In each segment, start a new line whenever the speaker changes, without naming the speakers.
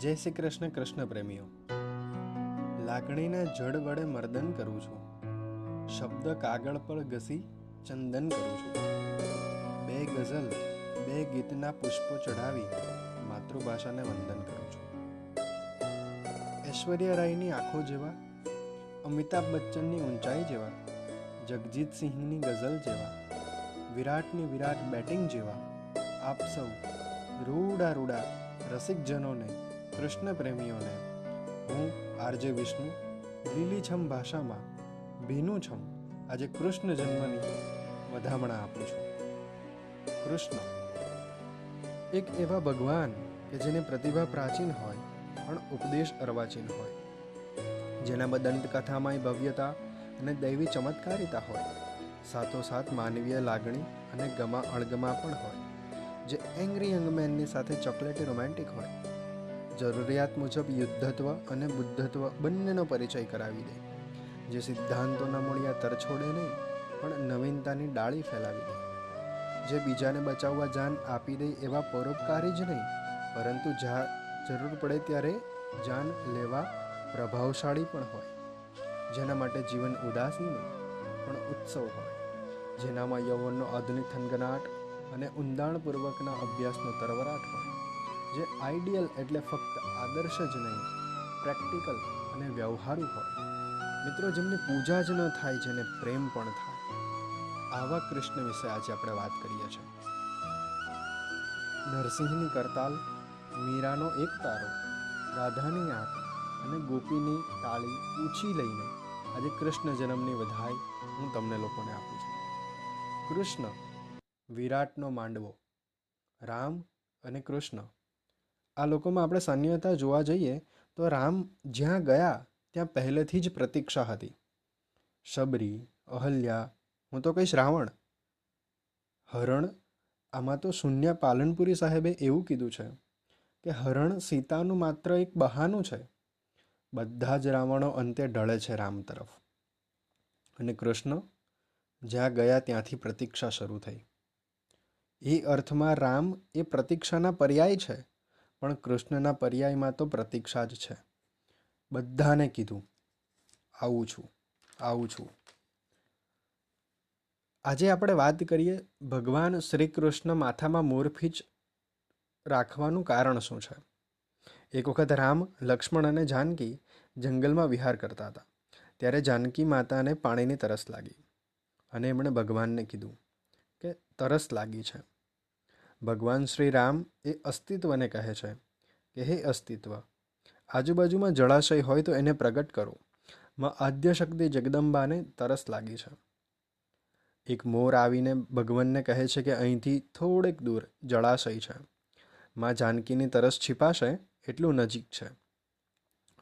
જય શ્રી કૃષ્ણ કૃષ્ણ પ્રેમીઓ. લાગણીના જડ વડે મર્દન કરું છું. શબ્દ કાગળ પર ઘસી ચંદન કરું છું. બે ગઝલ, બે ગીતના પુષ્પો ચઢાવી માતૃભાષાને વંદન કરું છું. ઐશ્વર્યા રાયની આંખો જેવા, અમિતાભ બચ્ચનની ઊંચાઈ જેવા જગજીતસિંહની ગઝલ જેવા, વિરાટની વિરાટ બેટિંગ જેવા, આપ સૌ રૂડા રૂડા રસિકજનોને કૃષ્ણ પ્રેમીઓને હું આરજે વિષ્ણુ લીલીછમ ભાષામાં ભીનું છમ આજે કૃષ્ણ જન્મની વધામણા આપું છું. કૃષ્ણ એક એવા ભગવાન કે જેની પ્રતિભા પ્રાચીન હોય પણ ઉપદેશ અર્વાચીન હોય. જેનામાં દંતકથામાંય ભવ્યતા અને દૈવી ચમત્કારિતા હોય. સાથોસાથ માનવીય લાગણી અને ગમા અણગમા પણ હોય. જે એંગ્રી યંગમેનની સાથે ચોકલેટી રોમેન્ટિક હોય. જરૂરિયાત મુજબ યુદ્ધત્વ અને બુદ્ધત્વ બંનેનો પરિચય કરાવી દે. જે સિદ્ધાંતોના મૂળિયા તરછોડે નહીં, પણ નવીનતાની ડાળી ફેલાવી દે. જે બીજાને બચાવવા જાન આપી દે એવા પરોપકારી જ નહીં, પરંતુ જા, જરૂર પડે ત્યારે જાન લેવા પ્રભાવશાળી પણ હોય. જેના માટે જીવન ઉદાસી નહીં, પણ ઉત્સવ હોય. જેનામાં યૌવનનો આધુનિક થનગનાટ અને ઊંડાણપૂર્વકના અભ્યાસનો તરવરાટ હોય. જે આઈડિયલ એટલે ફક્ત આદર્શ જ નહીં પ્રેક્ટિકલ અને વ્યવહારુ હોય. મિત્રો, જેમની પૂજા જ ન થાય, જેને પ્રેમ પણ થાય. આવા કૃષ્ણ વિશે આજે આપણે વાત કરીએ છીએ. નરસિંહની કરતાલ, મીરાનો એક તારો, રાધાની આંખ અને ગોપીની તાળી ઊંચી લઈને આજે કૃષ્ણ જન્મની વધાઈ હું તમને લોકોને આપું છું. કૃષ્ણ વિરાટનો માંડવો, રામ અને કૃષ્ણ આ લોકોમાં આપણે સાન્યતા જોવા જઈએ, તો રામ જ્યાં ગયા, ત્યાં પહેલેથી જ પ્રતીક્ષા હતી. શબરી, અહલ્યા, હું તો કહીશ રાવણ. હરણ, આમાં તો શૂન્ય પાલનપુરી સાહેબે એવું કીધું છે કે હરણ સીતાનું માત્ર એક બહાનું છે. બધા જ રાવણો અંતે ઢળે છે રામ તરફ. અને કૃષ્ણ, જ્યાં ગયા ત્યાંથી પ્રતીક્ષા શરૂ થઈ. એ અર્થમાં રામ એ પ્રતીક્ષાના પર્યાય છે. પણ કૃષ્ણના પર્યાયમાં તો પ્રતીક્ષા જ છે. બધાને કીધું, આવું છું આવું છું. આજે આપણે વાત કરીએ ભગવાન શ્રી કૃષ્ણ માથામાં મોરફીચ રાખવાનું કારણ શું છે? એક વખત રામ, લક્ષ્મણ અને જાનકી જંગલમાં વિહાર કરતા હતા. ત્યારે જાનકી માતાને પાણીની તરસ લાગી અને એમણે ભગવાનને કીધું કે તરસ લાગી છે. ભગવાન શ્રી રામ એ અસ્તિત્વને કહે છે કે હે અસ્તિત્વ, આજુબાજુમાં જળાશય હોય તો એને પ્રગટ કરો. માં આદ્ય શક્તિ જગદંબાને તરસ લાગી છે. એક મોર આવીને ભગવાનને કહે છે કે અહીંથી થોડેક દૂર જળાશય છે. માં જાનકીની તરસ છીપાશે એટલું નજીક છે.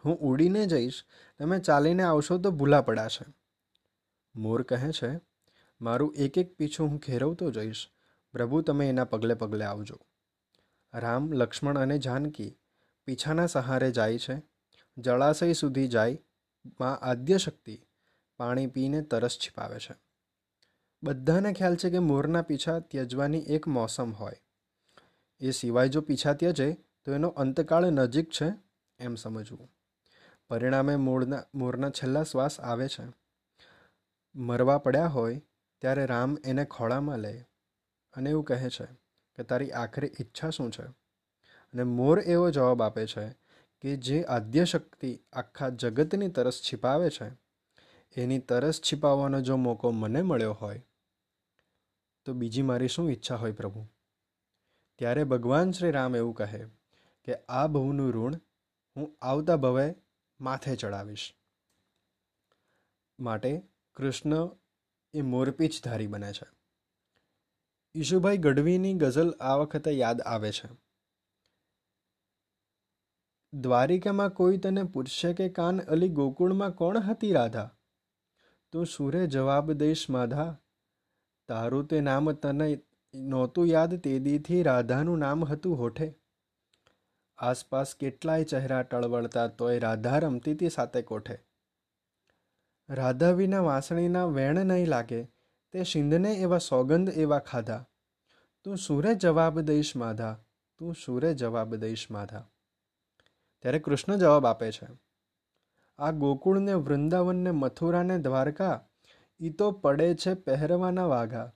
હું ઉડીને જઈશ, તમે ચાલીને આવશો તો ભૂલા પડાશે. મોર કહે છે, મારું એક એક પીછું હું ખેરવતો જઈશ પ્રભુ, તમે એના પગલે પગલે આવજો. રામ, લક્ષ્મણ અને જાનકી પીછાના સહારે જાય છે. જળાશય સુધી જાય માં આદ્ય શક્તિ પાણી પીને તરસ છિપાવે છે. બધાને ખ્યાલ છે કે મોરના પીછા ત્યજવાની એક મોસમ હોય. એ સિવાય જો પીછા ત્યજે, તો એનો અંતકાળ નજીક છે એમ સમજવું. પરિણામે મૂળના, મોરના છેલ્લા શ્વાસ આવે છે. મરવા પડ્યા હોય, ત્યારે રામ એને ખોળામાં લે. અને એવું કહે છે કે તારી આખરી ઈચ્છા શું છે? અને મોર એવો જવાબ આપે છે કે જે આદ્ય શક્તિ આખા જગતની તરસ છિપાવે છે, એની તરસ છિપાવવાનો જો મોકો મને મળ્યો હોય, તો બીજી મારી શું ઈચ્છા હોય પ્રભુ? ત્યારે ભગવાન શ્રી રામ એવું કહે કે આ ભવનું ઋણ હું આવતા ભવે માથે ચડાવીશ. માટે કૃષ્ણ એ મોરપીંછધારી બને છે. ઈશુભાઈ ગઢવીની ગઝલ આ વખતે યાદ આવે છે. દ્વારિકામાં કોઈ તને પૂછશે કે કાન અલી ગોકુળમાં કોણ હતી રાધા? તું સુરે જવાબ દઈશ માધા. તારું તે નામ તને નહોતું યાદ તેદીથી રાધાનું નામ હતું હોઠે. આસપાસ કેટલાય ચહેરા ટળવળતા તોય રાધા રમતી હતી સાથે કોઠે. રાધા વિના વાંસણીના વેણ નહીં લાગે. તે શિંદને એવા સોગંદ એવા ખાધા. તું સુરે જવાબ દઈશ માધા, તું સુરે જવાબ દઈશ માધા. ત્યારે કૃષ્ણ જવાબ આપે છે, આ ગોકુળને, વૃંદાવનને, મથુરાને, દ્વારકા એ તો પડે છે પહેરવાના વાઘા.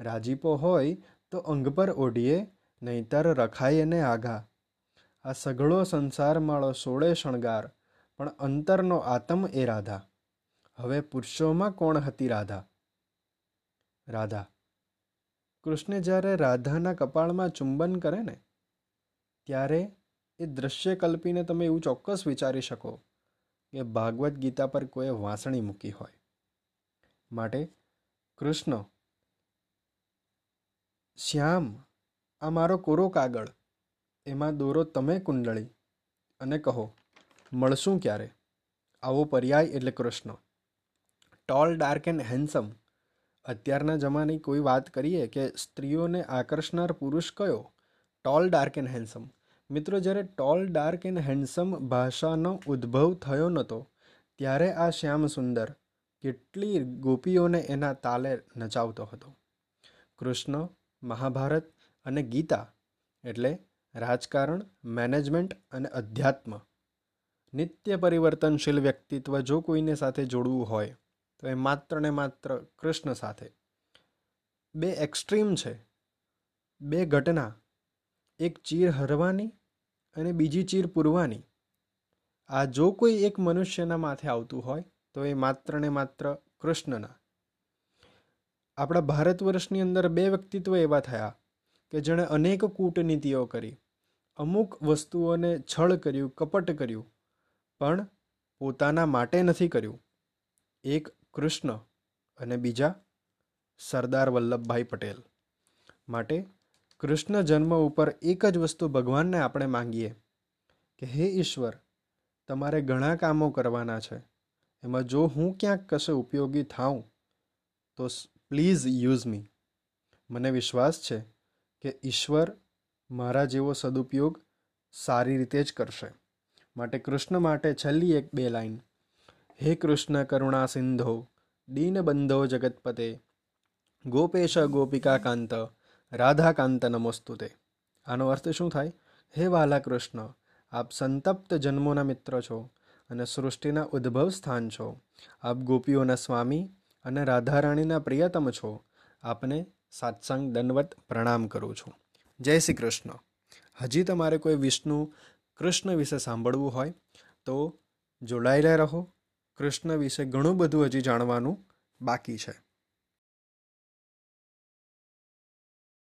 રાજીપો હોય તો અંગ પર ઓઢીએ, નહીતર રખાય એને આઘા. આ સઘળો સંસાર માળો સોળે શણગાર, પણ અંતરનો આતમ એ રાધા. હવે પુરુષોમાં કોણ હતી રાધા? રાધા. કૃષ્ણ જ્યારે રાધાના કપાળમાં ચુંબન કરે ને, ત્યારે એ દ્રશ્ય કલ્પીને તમે એવું ચોક્કસ વિચારી શકો કે ભાગવદ્ ગીતા પર કોઈએ વાંસણી મૂકી હોય. માટે કૃષ્ણ, શ્યામ, આ મારો કોરો કાગળ. એમાં દોરો તમે કુંડળી. અને કહો, મળશું ક્યારે? આવો પર્યાય એટલે Krishna. Tall dark and handsome અત્યારના જમાની કોઈ વાત કરીએ કે સ્ત્રીઓને આકર્ષનાર પુરુષ કયો? ટોલ ડાર્ક એન્ડ હેન્ડસમ મિત્રો, જ્યારે ટોલ ડાર્ક એન્ડ હેન્ડસમ ભાષાનો ઉદ્ભવ થયો નહોતો, ત્યારે આ શ્યામ સુંદર કેટલી ગોપીઓને એના તાલે નચાવતો હતો. કૃષ્ણ, મહાભારત અને ગીતા એટલે રાજકારણ મેનેજમેન્ટ અને અધ્યાત્મ. નિત્ય પરિવર્તનશીલ વ્યક્તિત્વ જો કોઈને સાથે જોડવું હોય તો એ માત્ર ને માત્ર કૃષ્ણ સાથે. બે એક્સ્ટ્રીમ છે. બે ઘટના. એક ચીર હરવાની અને બીજી ચીર પૂરવાની. આ જો કોઈ એક મનુષ્યના માથે આવતું હોય, તો એ માત્ર ને માત્ર કૃષ્ણના. આપણા ભારત વર્ષની અંદર બે વ્યક્તિત્વ એવા થયા કે જેણે અનેક કૂટનીતિઓ કરી. અમુક વસ્તુઓને છળ કર્યું, કપટ કર્યું, પણ પોતાના માટે નથી કર્યું. એક કૃષ્ણ અને બીજા સરદાર વલ્લભભાઈ પટેલ માટે કૃષ્ણ જન્મ ઉપર એક જ વસ્તુ ભગવાનને આપણે માંગીએ કે, હે ઈશ્વર, તમારે ઘણા કામો કરવાના છે. એમાં જો હું ક્યાંક કશે ઉપયોગી થાઉં, તો પ્લીઝ યુઝ મી. મને વિશ્વાસ છે કે ઈશ્વર મારા જેવો સદુપયોગ સારી રીતે જ કરશે. માટે કૃષ્ણ માટે છેલ્લી એક બે લાઈન હે કૃષ્ણ કરુણા સિંધો દીનબંધો જગતપતે. ગોપેશ ગોપિકા કાંત રાધાકાંત નમોસ્તુતે. આનો અર્થ શું થાય? હે વાલા કૃષ્ણ આપ સંતપ્ત જન્મોના મિત્ર છો અને સૃષ્ટિના ઉદ્ભવ સ્થાન છો. આપ ગોપીઓના સ્વામી અને રાધારાણીના પ્રિયતમ છો. આપને સાત્સંગ દંડવત પ્રણામ કરું છું. જય શ્રી કૃષ્ણ. હજી તમારે કોઈ વિષ્ણુ કૃષ્ણ વિશે સાંભળવું હોય તો જોડાયેલા રહો. કૃષ્ણ વિશે ઘણું બધું હજી જાણવાનું બાકી છે.